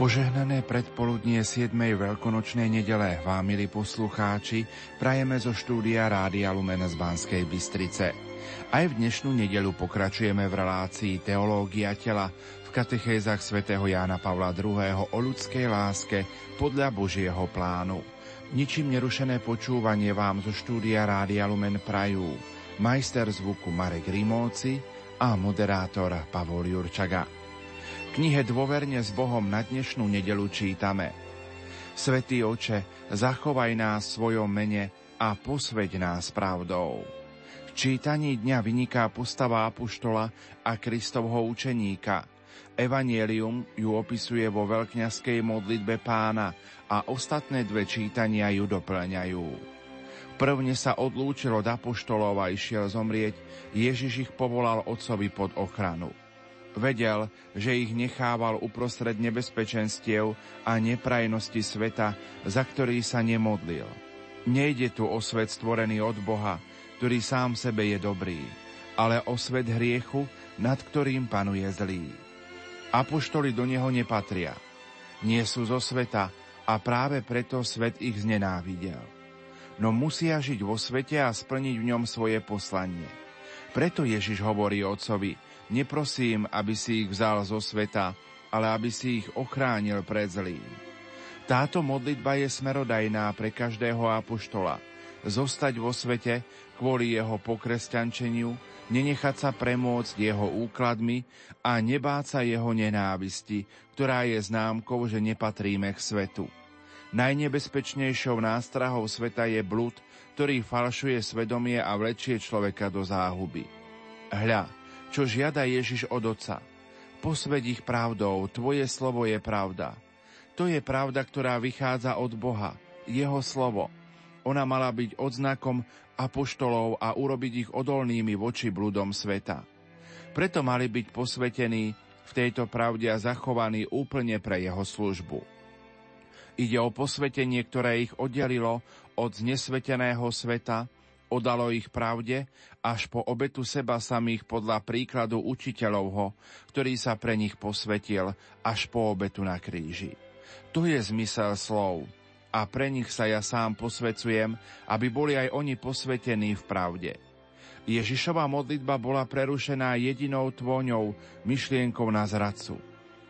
Požehnané predpoludnie 7. veľkonočnej nedele vám, milí poslucháči, prajeme zo štúdia Rádia Lumen z Banskej Bystrice. Aj v dnešnú nedelu pokračujeme v relácii Teológia tela v katechézach svätého Jána Pavla II. o ľudskej láske podľa Božieho plánu. Ničím nerušené počúvanie vám zo štúdia Rádia Lumen prajú majster zvuku Marek Rimóci a moderátor Pavol Jurčaga knihe Dôverne s Bohom na dnešnú nedelu čítame Svetý oče, zachovaj nás v svojom mene a posveď nás pravdou. V čítaní dňa vyniká postava Apoštola a Kristovho učeníka. Evangelium ju opisuje vo veľkňaskej modlitbe pána a ostatné dve čítania ju doplňajú. Prvne sa odlúčil od apoštolov a išiel zomrieť, Ježiš ich povolal otcovi pod ochranu. Vedel, že ich nechával uprostred nebezpečenstiev a neprajnosti sveta, za ktorý sa nemodlil. Nejde tu o svet stvorený od Boha, ktorý sám sebe je dobrý, ale o svet hriechu, nad ktorým panuje zlý. Apoštoli do neho nepatria. Nie sú zo sveta a práve preto svet ich znenávidel. No musia žiť vo svete a splniť v ňom svoje poslanie. Preto Ježiš hovorí otcovi – Neprosím, aby si ich vzal zo sveta, ale aby si ich ochránil pred zlým. Táto modlitba je smerodajná pre každého apoštola. Zostať vo svete kvôli jeho pokresťančeniu, nenechať sa premôcť jeho úkladmi a nebáť sa jeho nenávisti, ktorá je známkou, že nepatríme k svetu. Najnebezpečnejšou nástrahou sveta je blud, ktorý falšuje svedomie a vlečie človeka do záhuby. Hľa, čo žiada Ježiš od Otca. Posved ich pravdou, Tvoje slovo je pravda. To je pravda, ktorá vychádza od Boha, Jeho slovo. Ona mala byť odznakom apoštolov a urobiť ich odolnými voči bludom sveta. Preto mali byť posvetení v tejto pravde a zachovaní úplne pre jeho službu. Ide o posvetenie, ktoré ich oddelilo od znesveteného sveta, Odalo ich pravde až po obetu seba samých podľa príkladu učiteľovho, ktorý sa pre nich posvetil až po obetu na kríži. To je zmysel slov. A pre nich sa ja sám posvecujem, aby boli aj oni posvetení v pravde. Ježišova modlitba bola prerušená jedinou tvoňou, myšlienkou na zradcu.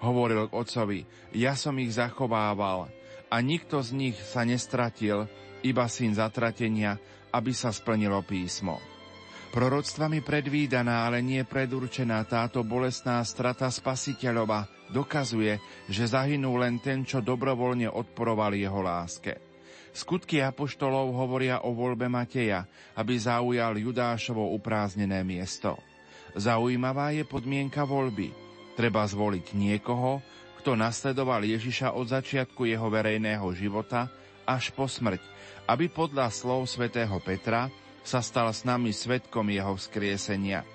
Hovoril k otcovi, ja som ich zachovával a nikto z nich sa nestratil, iba syn zatratenia, aby sa splnilo písmo. Proroctvami predvídaná, ale nie predurčená táto bolestná strata spasiteľova dokazuje, že zahynul len ten, čo dobrovoľne odporoval jeho láske. Skutky apoštolov hovoria o voľbe Mateja, aby zaujal Judášovo uprázdnené miesto. Zaujímavá je podmienka voľby. Treba zvoliť niekoho, kto nasledoval Ježiša od začiatku jeho verejného života až po smrť, aby podľa slov svätého Petra sa stal s nami svetkom jeho vzkriesenia.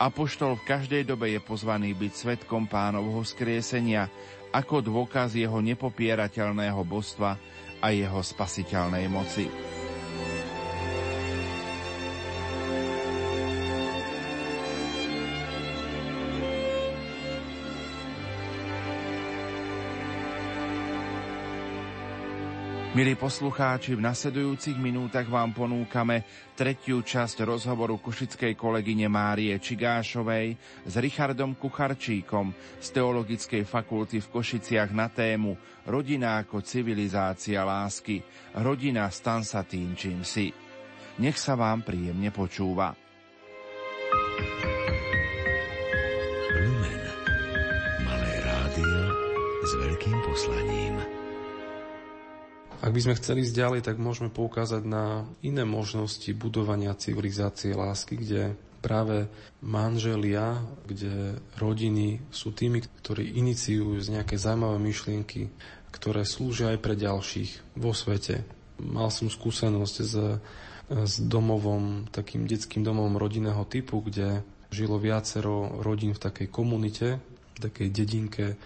Apoštol v každej dobe je pozvaný byť svetkom pánovho vzkriesenia ako dôkaz jeho nepopierateľného božstva a jeho spasiteľnej moci. Milí poslucháči, v nasledujúcich minútach vám ponúkame tretiu časť rozhovoru kušickej kolegyne Márie Čigášovej s Richardom Kucharčíkom z Teologickej fakulty v Košiciach na tému Rodina ako civilizácia lásky. Rodina stan sa tým, čím si. Nech sa vám príjemne počúva. Lumen. Malé rádio s veľkým poslaním. Ak by sme chceli ísť ďalej, tak môžeme poukázať na iné možnosti budovania civilizácie lásky, kde práve manželia, kde rodiny sú tými, ktorí iniciujú z nejaké zaujímavé myšlienky, ktoré slúžia aj pre ďalších vo svete. Mal som skúsenosť s, s domovom, takým detským domovom rodinného typu, kde žilo viacero rodín v takej komunite, v takej dedinke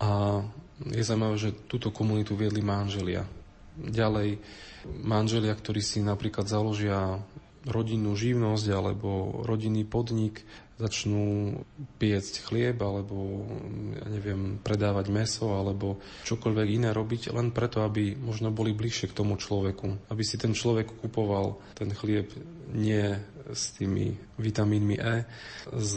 a je zaujímavé, že túto komunitu viedli manželia. Ďalej manželia, ktorí si napríklad založia rodinnú živnosť alebo rodinný podnik, začnú piecť chlieb alebo ja neviem, predávať meso alebo čokoľvek iné robiť len preto, aby možno boli bližšie k tomu človeku. Aby si ten človek kupoval ten chlieb nie s tými vitamínmi E z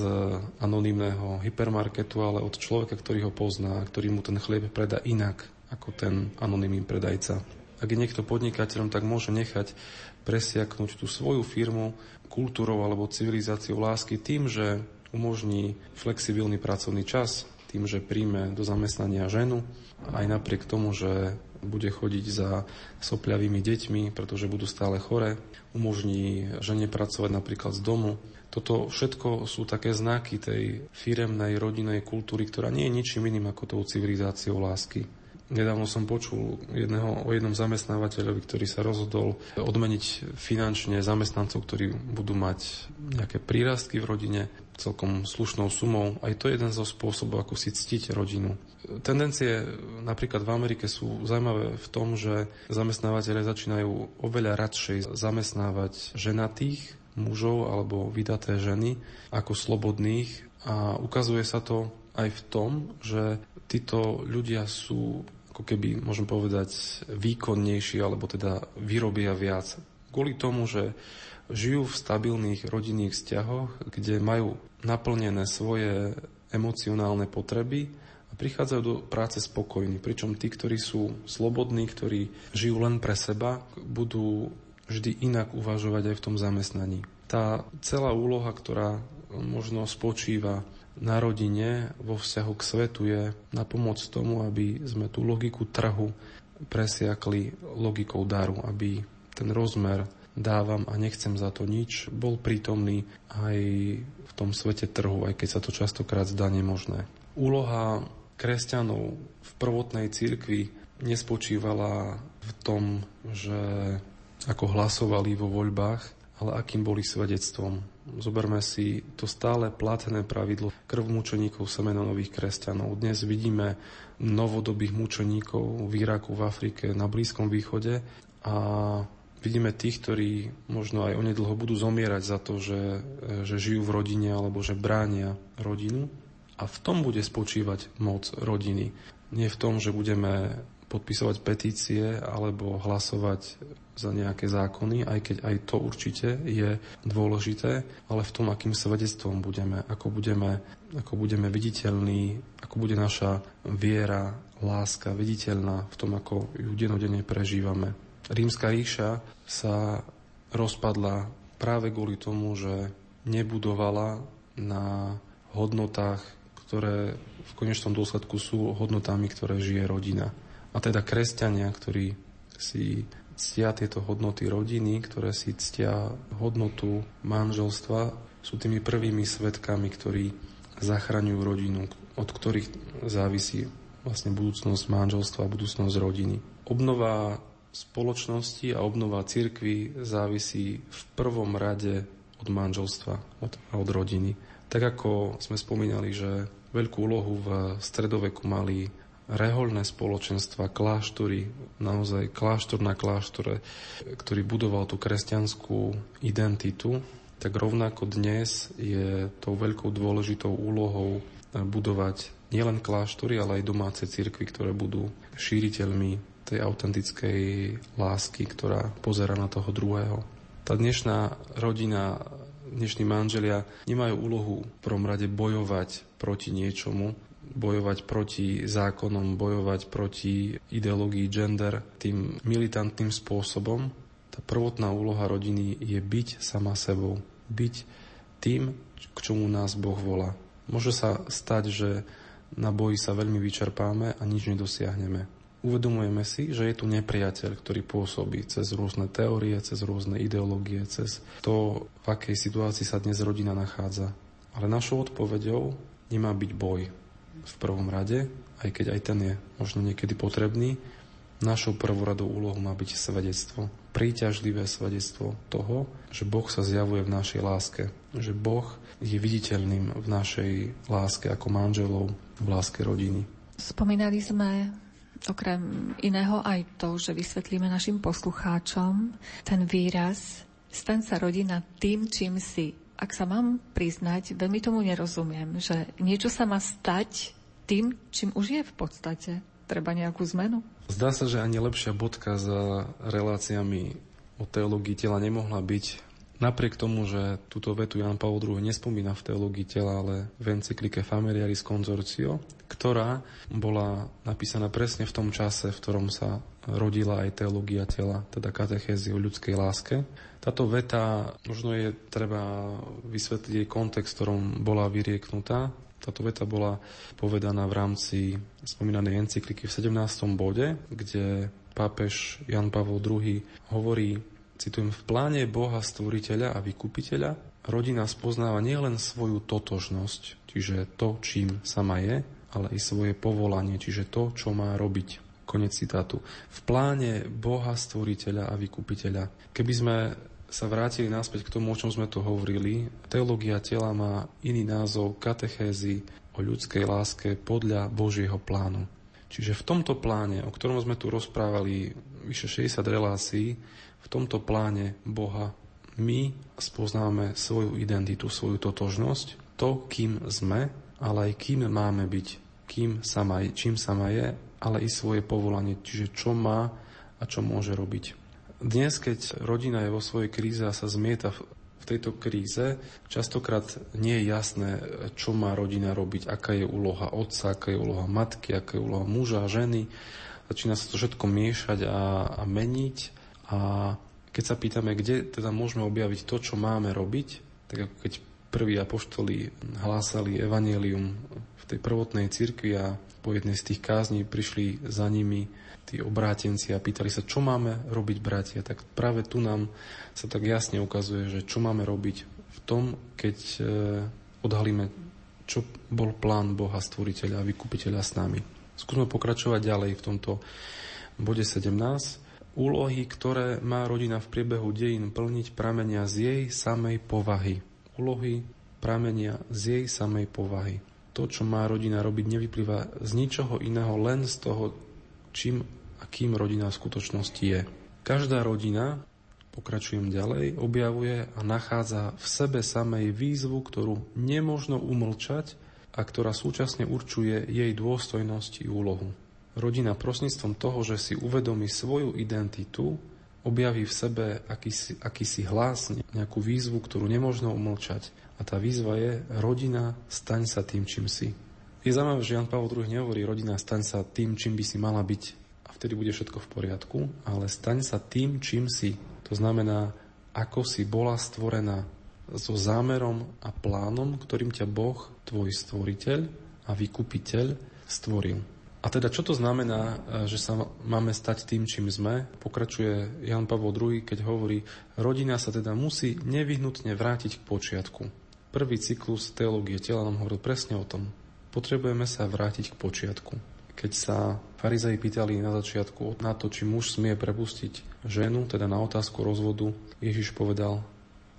anonymného hypermarketu, ale od človeka, ktorý ho pozná, ktorý mu ten chlieb predá inak ako ten anonymný predajca. Ak je niekto podnikateľom, tak môže nechať presiaknúť tú svoju firmu kultúrou alebo civilizáciou lásky tým, že umožní flexibilný pracovný čas, tým, že príjme do zamestnania ženu, aj napriek tomu, že bude chodiť za sopľavými deťmi, pretože budú stále chore, umožní žene pracovať napríklad z domu. Toto všetko sú také znaky tej firemnej rodinej kultúry, ktorá nie je ničím iným ako tou civilizáciou lásky. Nedávno som počul jedného, o jednom zamestnávateľovi, ktorý sa rozhodol odmeniť finančne zamestnancov, ktorí budú mať nejaké prírastky v rodine celkom slušnou sumou. Aj to je jeden zo spôsobov, ako si ctiť rodinu. Tendencie napríklad v Amerike sú zaujímavé v tom, že zamestnávateľe začínajú oveľa radšej zamestnávať ženatých mužov alebo vydaté ženy ako slobodných a ukazuje sa to aj v tom, že títo ľudia sú ako keby, môžem povedať, výkonnejší, alebo teda vyrobia viac. Kvôli tomu, že žijú v stabilných rodinných vzťahoch, kde majú naplnené svoje emocionálne potreby a prichádzajú do práce spokojní. Pričom tí, ktorí sú slobodní, ktorí žijú len pre seba, budú vždy inak uvažovať aj v tom zamestnaní. Tá celá úloha, ktorá možno spočíva na rodine vo vzťahu k svetu je na pomoc tomu, aby sme tú logiku trhu presiakli logikou daru, aby ten rozmer dávam a nechcem za to nič, bol prítomný aj v tom svete trhu, aj keď sa to častokrát zdá nemožné. Úloha kresťanov v prvotnej cirkvi nespočívala v tom, že ako hlasovali vo voľbách, ale akým boli svedectvom Zoberme si to stále platné pravidlo krv mučeníkov semeno nových kresťanov. Dnes vidíme novodobých mučeníkov v Iraku, v Afrike, na Blízkom východe a vidíme tých, ktorí možno aj onedlho budú zomierať za to, že, že žijú v rodine alebo že bránia rodinu. A v tom bude spočívať moc rodiny. Nie v tom, že budeme podpisovať petície alebo hlasovať za nejaké zákony, aj keď aj to určite je dôležité, ale v tom, akým svedectvom budeme, ako budeme, ako budeme viditeľní, ako bude naša viera, láska viditeľná v tom, ako ju denodene prežívame. Rímska ríša sa rozpadla práve kvôli tomu, že nebudovala na hodnotách, ktoré v konečnom dôsledku sú hodnotami, ktoré žije rodina. A teda kresťania, ktorí si ctia tieto hodnoty rodiny, ktoré si ctia hodnotu manželstva, sú tými prvými svetkami, ktorí zachraňujú rodinu, od ktorých závisí vlastne budúcnosť manželstva a budúcnosť rodiny. Obnova spoločnosti a obnova cirkvy závisí v prvom rade od manželstva od, a od rodiny. Tak ako sme spomínali, že veľkú úlohu v stredoveku mali reholné spoločenstva, kláštory, naozaj kláštor na kláštore, ktorý budoval tú kresťanskú identitu, tak rovnako dnes je tou veľkou dôležitou úlohou budovať nielen kláštory, ale aj domáce cirkvy, ktoré budú šíriteľmi tej autentickej lásky, ktorá pozera na toho druhého. Tá dnešná rodina, dnešní manželia nemajú úlohu v prvom rade bojovať proti niečomu, bojovať proti zákonom, bojovať proti ideológii gender tým militantným spôsobom. Tá prvotná úloha rodiny je byť sama sebou. Byť tým, k čomu nás Boh volá. Môže sa stať, že na boji sa veľmi vyčerpáme a nič nedosiahneme. Uvedomujeme si, že je tu nepriateľ, ktorý pôsobí cez rôzne teórie, cez rôzne ideológie, cez to, v akej situácii sa dnes rodina nachádza. Ale našou odpoveďou nemá byť boj, v prvom rade, aj keď aj ten je možno niekedy potrebný, našou prvoradou úlohou má byť svedectvo. Príťažlivé svedectvo toho, že Boh sa zjavuje v našej láske. Že Boh je viditeľným v našej láske ako manželov, v láske rodiny. Spomínali sme okrem iného aj to, že vysvetlíme našim poslucháčom ten výraz Staň sa rodina tým, čím si ak sa mám priznať, veľmi tomu nerozumiem, že niečo sa má stať tým, čím už je v podstate. Treba nejakú zmenu? Zdá sa, že ani lepšia bodka za reláciami o teológii tela nemohla byť Napriek tomu, že túto vetu Jan Pavel II nespomína v teológii tela, ale v encyklike Familiaris Consortio, ktorá bola napísaná presne v tom čase, v ktorom sa rodila aj teológia tela, teda katechézy o ľudskej láske. Táto veta, možno je treba vysvetliť jej kontext, ktorom bola vyrieknutá. Táto veta bola povedaná v rámci spomínanej encykliky v 17. bode, kde pápež Jan Pavel II hovorí Citujem, v pláne Boha stvoriteľa a vykupiteľa rodina spoznáva nielen svoju totožnosť, čiže to, čím sama je, ale i svoje povolanie, čiže to, čo má robiť. Konec citátu. V pláne Boha stvoriteľa a vykupiteľa. Keby sme sa vrátili naspäť k tomu, o čom sme tu hovorili, teológia tela má iný názov katechézy o ľudskej láske podľa Božieho plánu. Čiže v tomto pláne, o ktorom sme tu rozprávali vyše 60 relácií, v tomto pláne Boha my spoznávame svoju identitu, svoju totožnosť, to, kým sme, ale aj kým máme byť, kým sama, čím sama je, ale i svoje povolanie, čiže čo má a čo môže robiť. Dnes, keď rodina je vo svojej kríze a sa zmieta v tejto kríze, častokrát nie je jasné, čo má rodina robiť, aká je úloha otca, aká je úloha matky, aká je úloha muža, ženy. Začína sa to všetko miešať a, a meniť a keď sa pýtame, kde teda môžeme objaviť to, čo máme robiť, tak ako keď prví apoštoli hlásali evanelium v tej prvotnej cirkvi a po jednej z tých kázní prišli za nimi tí obrátenci a pýtali sa, čo máme robiť, bratia. Tak práve tu nám sa tak jasne ukazuje, že čo máme robiť v tom, keď e, odhalíme, čo bol plán Boha, stvoriteľa a vykupiteľa s nami. Skúsme pokračovať ďalej v tomto bode 17. Úlohy, ktoré má rodina v priebehu dejín plniť, pramenia z jej samej povahy. Úlohy pramenia z jej samej povahy. To, čo má rodina robiť, nevyplýva z ničoho iného, len z toho, čím a kým rodina v skutočnosti je. Každá rodina, pokračujem ďalej, objavuje a nachádza v sebe samej výzvu, ktorú nemožno umlčať a ktorá súčasne určuje jej dôstojnosť i úlohu. Rodina prostredníctvom toho, že si uvedomí svoju identitu, objaví v sebe akýsi, akýsi hlas, nejakú výzvu, ktorú nemôžno umlčať. A tá výzva je, rodina, staň sa tým, čím si. Je zaujímavé, že Jan Pavel II nehovorí, rodina, staň sa tým, čím by si mala byť a vtedy bude všetko v poriadku, ale staň sa tým, čím si. To znamená, ako si bola stvorená so zámerom a plánom, ktorým ťa Boh, tvoj stvoriteľ a vykupiteľ, stvoril. A teda čo to znamená, e, že sa máme stať tým, čím sme? Pokračuje Jan Pavol II, keď hovorí, rodina sa teda musí nevyhnutne vrátiť k počiatku. Prvý cyklus teológie tela nám hovoril presne o tom. Potrebujeme sa vrátiť k počiatku. Keď sa farizei pýtali na začiatku na to, či muž smie prepustiť ženu, teda na otázku rozvodu, Ježiš povedal,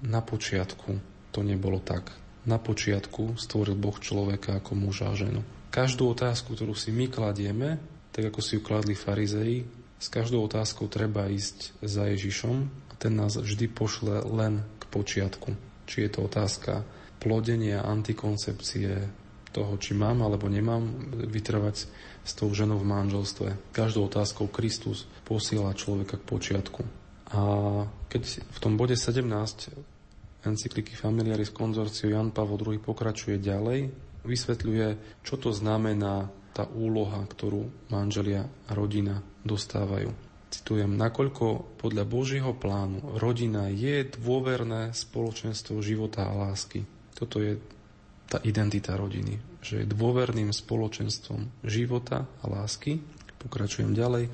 na počiatku to nebolo tak. Na počiatku stvoril Boh človeka ako muža a ženu. Každú otázku, ktorú si my kladieme, tak ako si ju kladli farizei, s každou otázkou treba ísť za Ježišom a ten nás vždy pošle len k počiatku. Či je to otázka plodenia, antikoncepcie, toho, či mám alebo nemám vytrvať s tou ženou v manželstve. Každou otázkou Kristus posiela človeka k počiatku. A keď v tom bode 17 encykliky Familiaris Consortio Jan Pavel II pokračuje ďalej, vysvetľuje, čo to znamená tá úloha, ktorú manželia a rodina dostávajú. Citujem, nakoľko podľa Božieho plánu rodina je dôverné spoločenstvo života a lásky. Toto je tá identita rodiny, že je dôverným spoločenstvom života a lásky. Pokračujem ďalej.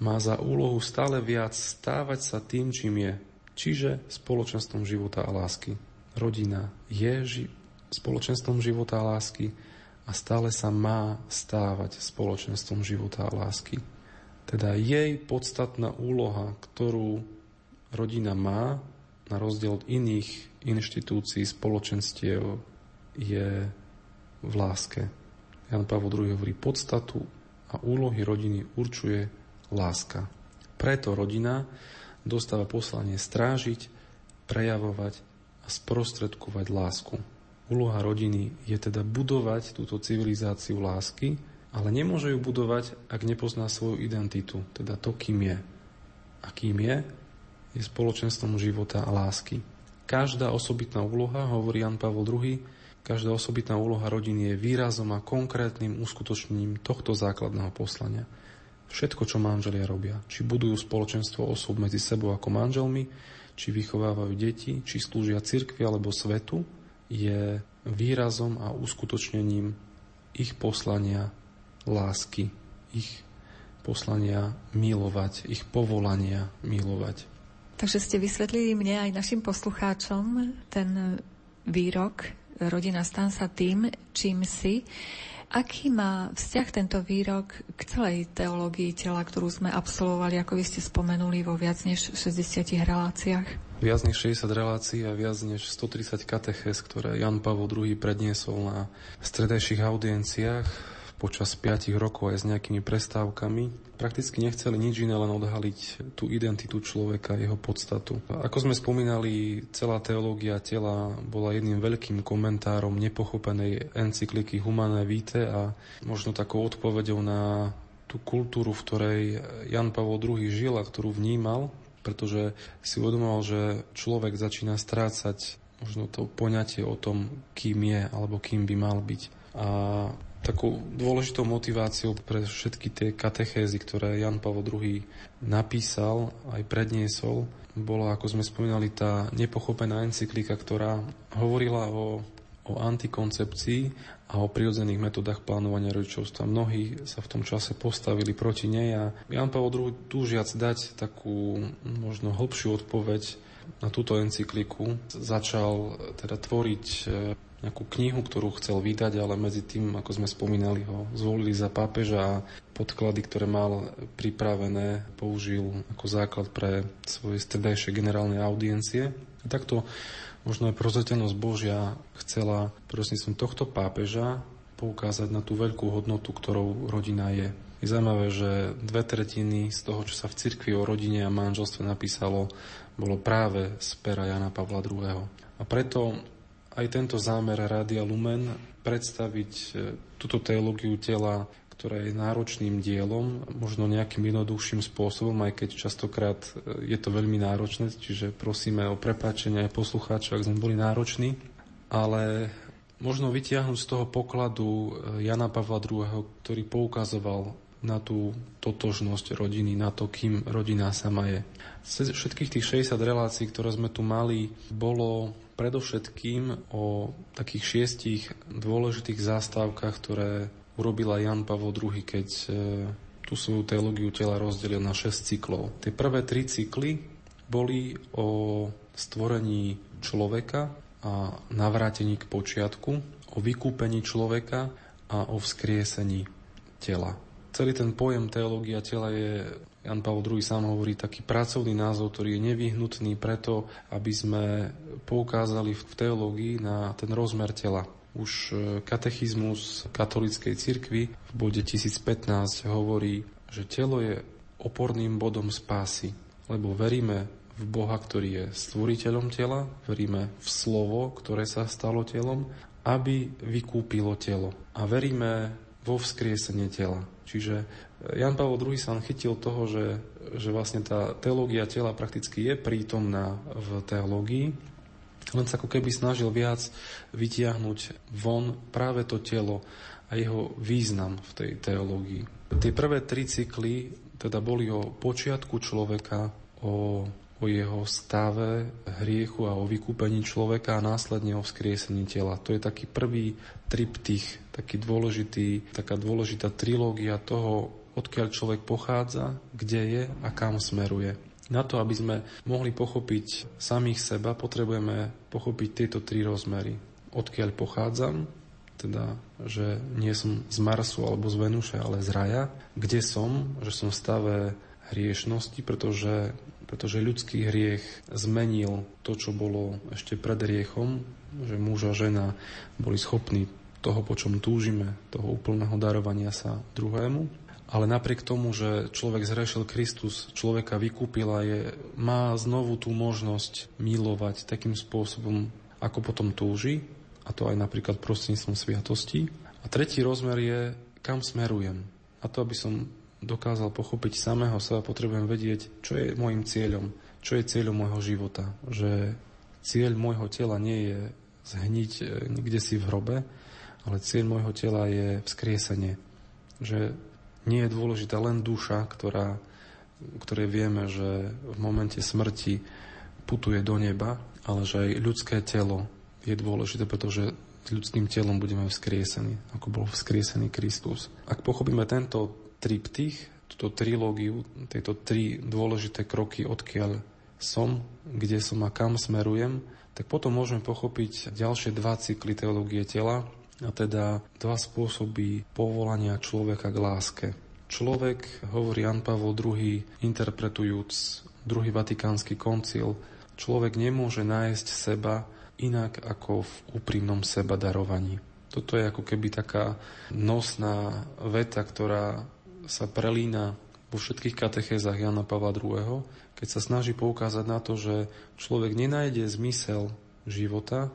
Má za úlohu stále viac stávať sa tým, čím je, čiže spoločenstvom života a lásky. Rodina je spoločenstvom života a lásky a stále sa má stávať spoločenstvom života a lásky. Teda jej podstatná úloha, ktorú rodina má, na rozdiel od iných inštitúcií, spoločenstiev, je v láske. Jan Pavel II hovorí, podstatu a úlohy rodiny určuje láska. Preto rodina dostáva poslanie strážiť, prejavovať a sprostredkovať lásku. Úloha rodiny je teda budovať túto civilizáciu lásky, ale nemôže ju budovať, ak nepozná svoju identitu, teda to, kým je. A kým je, je spoločenstvom života a lásky. Každá osobitná úloha, hovorí Jan Pavel II, každá osobitná úloha rodiny je výrazom a konkrétnym uskutočnením tohto základného poslania. Všetko, čo manželia robia, či budujú spoločenstvo osob medzi sebou ako manželmi, či vychovávajú deti, či slúžia cirkvi alebo svetu, je výrazom a uskutočnením ich poslania lásky, ich poslania milovať, ich povolania milovať. Takže ste vysvetlili mne aj našim poslucháčom ten výrok Rodina stan sa tým, čím si. Aký má vzťah tento výrok k celej teológii tela, ktorú sme absolvovali, ako vy ste spomenuli, vo viac než 60 reláciách? Viac než 60 relácií a viac než 130 kateches, ktoré Jan Pavel II predniesol na stredajších audienciách počas 5 rokov aj s nejakými prestávkami. Prakticky nechceli nič iné, len odhaliť tú identitu človeka, jeho podstatu. Ako sme spomínali, celá teológia tela bola jedným veľkým komentárom nepochopenej encykliky Humanae Vitae a možno takou odpovedou na tú kultúru, v ktorej Jan Pavel II žil a ktorú vnímal pretože si uvedomoval, že človek začína strácať možno to poňatie o tom, kým je alebo kým by mal byť. A takou dôležitou motiváciou pre všetky tie katechézy, ktoré Jan Pavel II napísal, aj predniesol, bola, ako sme spomínali, tá nepochopená encyklika, ktorá hovorila o o antikoncepcii a o prirodzených metodách plánovania rodičovstva. Mnohí sa v tom čase postavili proti nej a Jan Pavel II túžiac dať takú možno hĺbšiu odpoveď na túto encykliku začal teda tvoriť e, nejakú knihu, ktorú chcel vydať, ale medzi tým, ako sme spomínali, ho zvolili za pápeža a podklady, ktoré mal pripravené, použil ako základ pre svoje stredajšie generálne audiencie. A takto Možno aj prozreteľnosť Božia chcela prostredníctvom tohto pápeža poukázať na tú veľkú hodnotu, ktorou rodina je. Je zaujímavé, že dve tretiny z toho, čo sa v cirkvi o rodine a manželstve napísalo, bolo práve z pera Jana Pavla II. A preto aj tento zámer Rádia Lumen predstaviť e, túto teológiu tela ktoré je náročným dielom, možno nejakým jednoduchším spôsobom, aj keď častokrát e, je to veľmi náročné, čiže prosíme o prepáčenie aj poslucháčov, ak sme boli nároční, ale možno vytiahnuť z toho pokladu e, Jana Pavla II., ktorý poukazoval na tú totožnosť rodiny, na to, kým rodina sama je. Z všetkých tých 60 relácií, ktoré sme tu mali, bolo predovšetkým o takých šiestich dôležitých zástavkách, ktoré urobila Jan Pavol II, keď e, tú svoju teológiu tela rozdelil na 6 cyklov. Tie prvé tri cykly boli o stvorení človeka a navrátení k počiatku, o vykúpení človeka a o vzkriesení tela. Celý ten pojem teológia tela je, Jan Pavel II sám hovorí, taký pracovný názov, ktorý je nevyhnutný preto, aby sme poukázali v teológii na ten rozmer tela. Už e, katechizmus katolíckej cirkvi v bode 1015 hovorí, že telo je oporným bodom spásy, lebo veríme v Boha, ktorý je stvoriteľom tela, veríme v slovo, ktoré sa stalo telom, aby vykúpilo telo. A veríme vo vzkriesenie tela. Čiže e, Jan Pavel II sa chytil toho, že, že vlastne tá teológia tela prakticky je prítomná v teológii, len sa ako keby snažil viac vytiahnuť von práve to telo a jeho význam v tej teológii. Tie prvé tri cykly teda boli o počiatku človeka, o, o jeho stave hriechu a o vykúpení človeka a následne o vzkriesení tela. To je taký prvý triptych, taký dôležitý, taká dôležitá trilógia toho, odkiaľ človek pochádza, kde je a kam smeruje. Na to, aby sme mohli pochopiť samých seba, potrebujeme pochopiť tieto tri rozmery. Odkiaľ pochádzam, teda, že nie som z Marsu alebo z Venuše, ale z raja. Kde som, že som v stave hriešnosti, pretože, pretože ľudský hriech zmenil to, čo bolo ešte pred hriechom, že muž a žena boli schopní toho, po čom túžime, toho úplného darovania sa druhému. ale napriek tomu, že človek zrešil Kristus, človeka vykúpil a je, má znovu tú možnosť milovať takým spôsobom, ako potom túži, a to aj napríklad prostredníctvom sviatosti. A tretí rozmer je, kam smerujem. A to, aby som dokázal pochopiť samého seba, potrebujem vedieť, čo je môjim cieľom, čo je cieľom môjho života. Že cieľ môjho tela nie je zhniť niekde si v hrobe, ale cieľ môjho tela je vzkriesenie. Že nie je dôležitá len duša, ktorá, ktoré vieme, že v momente smrti putuje do neba, ale že aj ľudské telo je dôležité, pretože ľudským telom budeme vzkriesení, ako bol vzkriesený Kristus. Ak pochopíme tento triptych, túto trilógiu, tieto tri dôležité kroky, odkiaľ som, kde som a kam smerujem, tak potom môžeme pochopiť ďalšie dva cykly teológie tela, a teda dva spôsoby povolania človeka k láske. Človek, hovorí Jan Pavol II, interpretujúc druhý vatikánsky koncil, človek nemôže nájsť seba inak ako v úprimnom seba darovaní. Toto je ako keby taká nosná veta, ktorá sa prelína vo všetkých katechézach Jana Pavla II, keď sa snaží poukázať na to, že človek nenájde zmysel života,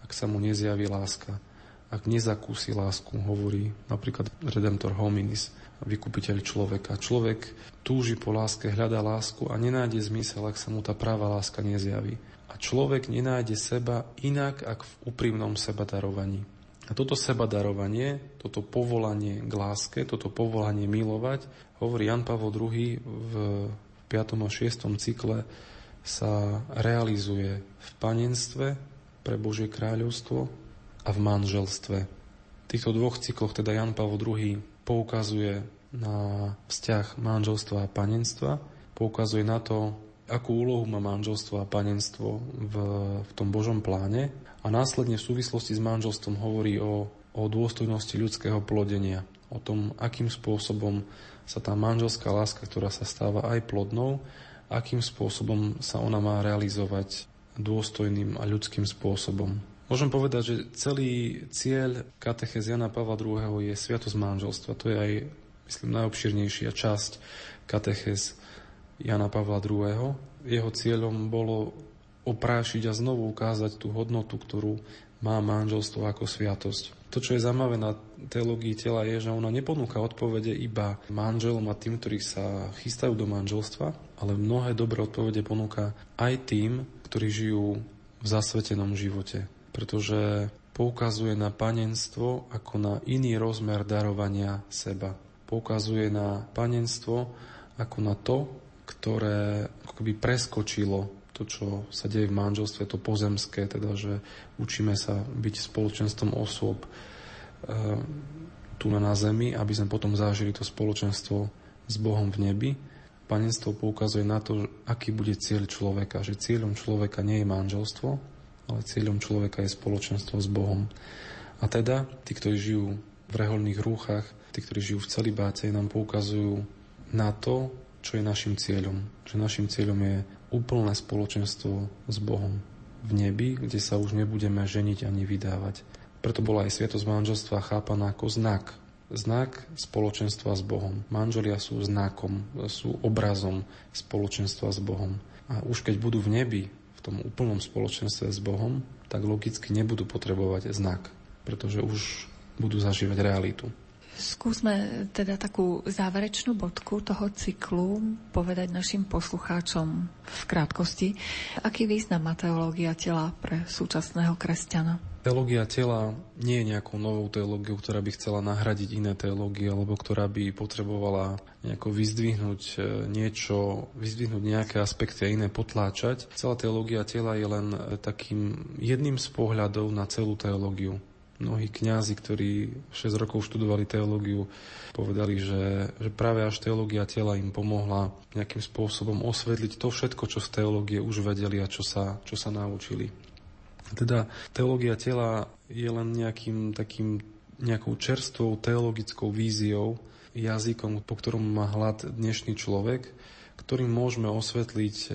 ak sa mu nezjaví láska ak nezakúsi lásku, hovorí napríklad Redemptor hominis, vykupiteľ človeka. Človek túži po láske, hľadá lásku a nenájde zmysel, ak sa mu tá práva láska nezjaví. A človek nenájde seba inak, ako v úprimnom seba darovaní. A toto seba darovanie, toto povolanie k láske, toto povolanie milovať, hovorí Jan Pavel II v 5. a 6. cykle, sa realizuje v panenstve pre Božie kráľovstvo, a v manželstve. V týchto dvoch cykloch teda Jan Pavel II poukazuje na vzťah manželstva a panenstva, poukazuje na to, akú úlohu má manželstvo a panenstvo v, v tom Božom pláne a následne v súvislosti s manželstvom hovorí o, o dôstojnosti ľudského plodenia, o tom, akým spôsobom sa tá manželská láska, ktorá sa stáva aj plodnou, akým spôsobom sa ona má realizovať dôstojným a ľudským spôsobom. Môžem povedať, že celý cieľ katechez Jana Pavla II. je sviatosť manželstva. To je aj, myslím, najobširnejšia časť katechez Jana Pavla II. Jeho cieľom bolo oprášiť a znovu ukázať tú hodnotu, ktorú má manželstvo ako sviatosť. To, čo je zaujímavé na teológii tela, je, že ona neponúka odpovede iba manželom a tým, ktorí sa chystajú do manželstva, ale mnohé dobré odpovede ponúka aj tým, ktorí žijú v zasvetenom živote pretože poukazuje na panenstvo ako na iný rozmer darovania seba. Poukazuje na panenstvo ako na to, ktoré akoby preskočilo to, čo sa deje v manželstve, to pozemské, teda, že učíme sa byť spoločenstvom osôb e, tu na zemi, aby sme potom zažili to spoločenstvo s Bohom v nebi. Panenstvo poukazuje na to, aký bude cieľ človeka, že cieľom človeka nie je manželstvo, ale cieľom človeka je spoločenstvo s Bohom. A teda, tí, ktorí žijú v reholných rúchach, tí, ktorí žijú v celibáte, nám poukazujú na to, čo je našim cieľom. Že našim cieľom je úplné spoločenstvo s Bohom v nebi, kde sa už nebudeme ženiť ani vydávať. Preto bola aj sviatosť manželstva chápaná ako znak. Znak spoločenstva s Bohom. Manželia sú znakom, sú obrazom spoločenstva s Bohom. A už keď budú v nebi, v tom úplnom spoločenstve s Bohom, tak logicky nebudú potrebovať znak, pretože už budú zažívať realitu. Skúsme teda takú záverečnú bodku toho cyklu povedať našim poslucháčom v krátkosti, aký význam má teológia tela pre súčasného kresťana. Teológia tela nie je nejakou novou teológiou, ktorá by chcela nahradiť iné teológie, alebo ktorá by potrebovala nejako vyzdvihnúť e, niečo, vyzdvihnúť nejaké aspekty a iné potláčať. Celá teológia tela je len e, takým jedným z pohľadov na celú teológiu. Mnohí kňazi, ktorí 6 rokov študovali teológiu, povedali, že, že práve až teológia tela im pomohla nejakým spôsobom osvetliť to všetko, čo z teológie už vedeli a čo sa, čo sa naučili. Teda teológia tela je len nejakým takým nejakou čerstvou teologickou víziou, jazykom, po ktorom má hlad dnešný človek, ktorým môžeme osvetliť e,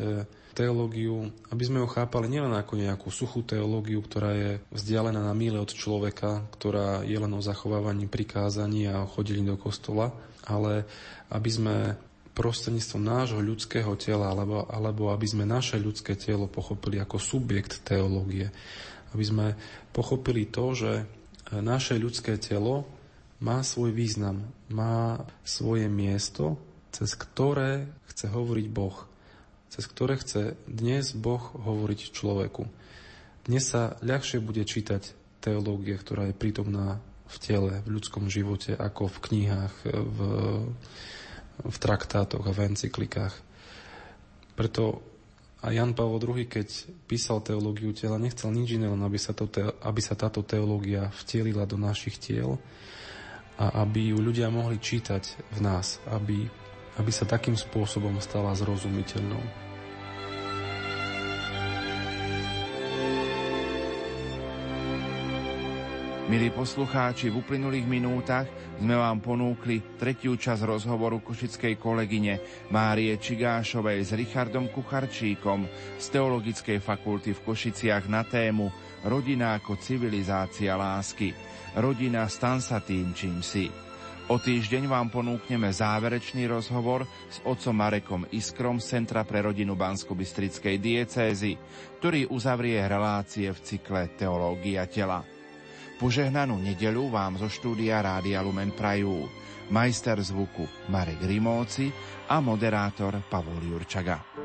teológiu, aby sme ho chápali nielen ako nejakú suchú teológiu, ktorá je vzdialená na míle od človeka, ktorá je len o zachovávaní prikázaní a o chodení do kostola, ale aby sme prostredníctvom nášho ľudského tela, alebo, alebo aby sme naše ľudské telo pochopili ako subjekt teológie. Aby sme pochopili to, že naše ľudské telo má svoj význam, má svoje miesto, cez ktoré chce hovoriť Boh cez ktoré chce dnes Boh hovoriť človeku. Dnes sa ľahšie bude čítať teológia, ktorá je prítomná v tele, v ľudskom živote, ako v knihách, v, v traktátoch a v encyklikách. Preto a Jan Pavel II, keď písal teológiu tela, nechcel nič iné, len aby sa, to, aby sa táto teológia vtielila do našich tiel a aby ju ľudia mohli čítať v nás, aby, aby sa takým spôsobom stala zrozumiteľnou. Milí poslucháči, v uplynulých minútach sme vám ponúkli tretiu časť rozhovoru košickej kolegyne Márie Čigášovej s Richardom Kucharčíkom z Teologickej fakulty v Košiciach na tému Rodina ako civilizácia lásky. Rodina stan sa tým, čím si. O týždeň vám ponúkneme záverečný rozhovor s otcom Marekom Iskrom z Centra pre rodinu Bansko-Bystrickej diecézy, ktorý uzavrie relácie v cykle Teológia tela. Požehnanú nedelu vám zo štúdia Rádia Lumen prajú majster zvuku Marek Rimóci a moderátor Pavol Jurčaga.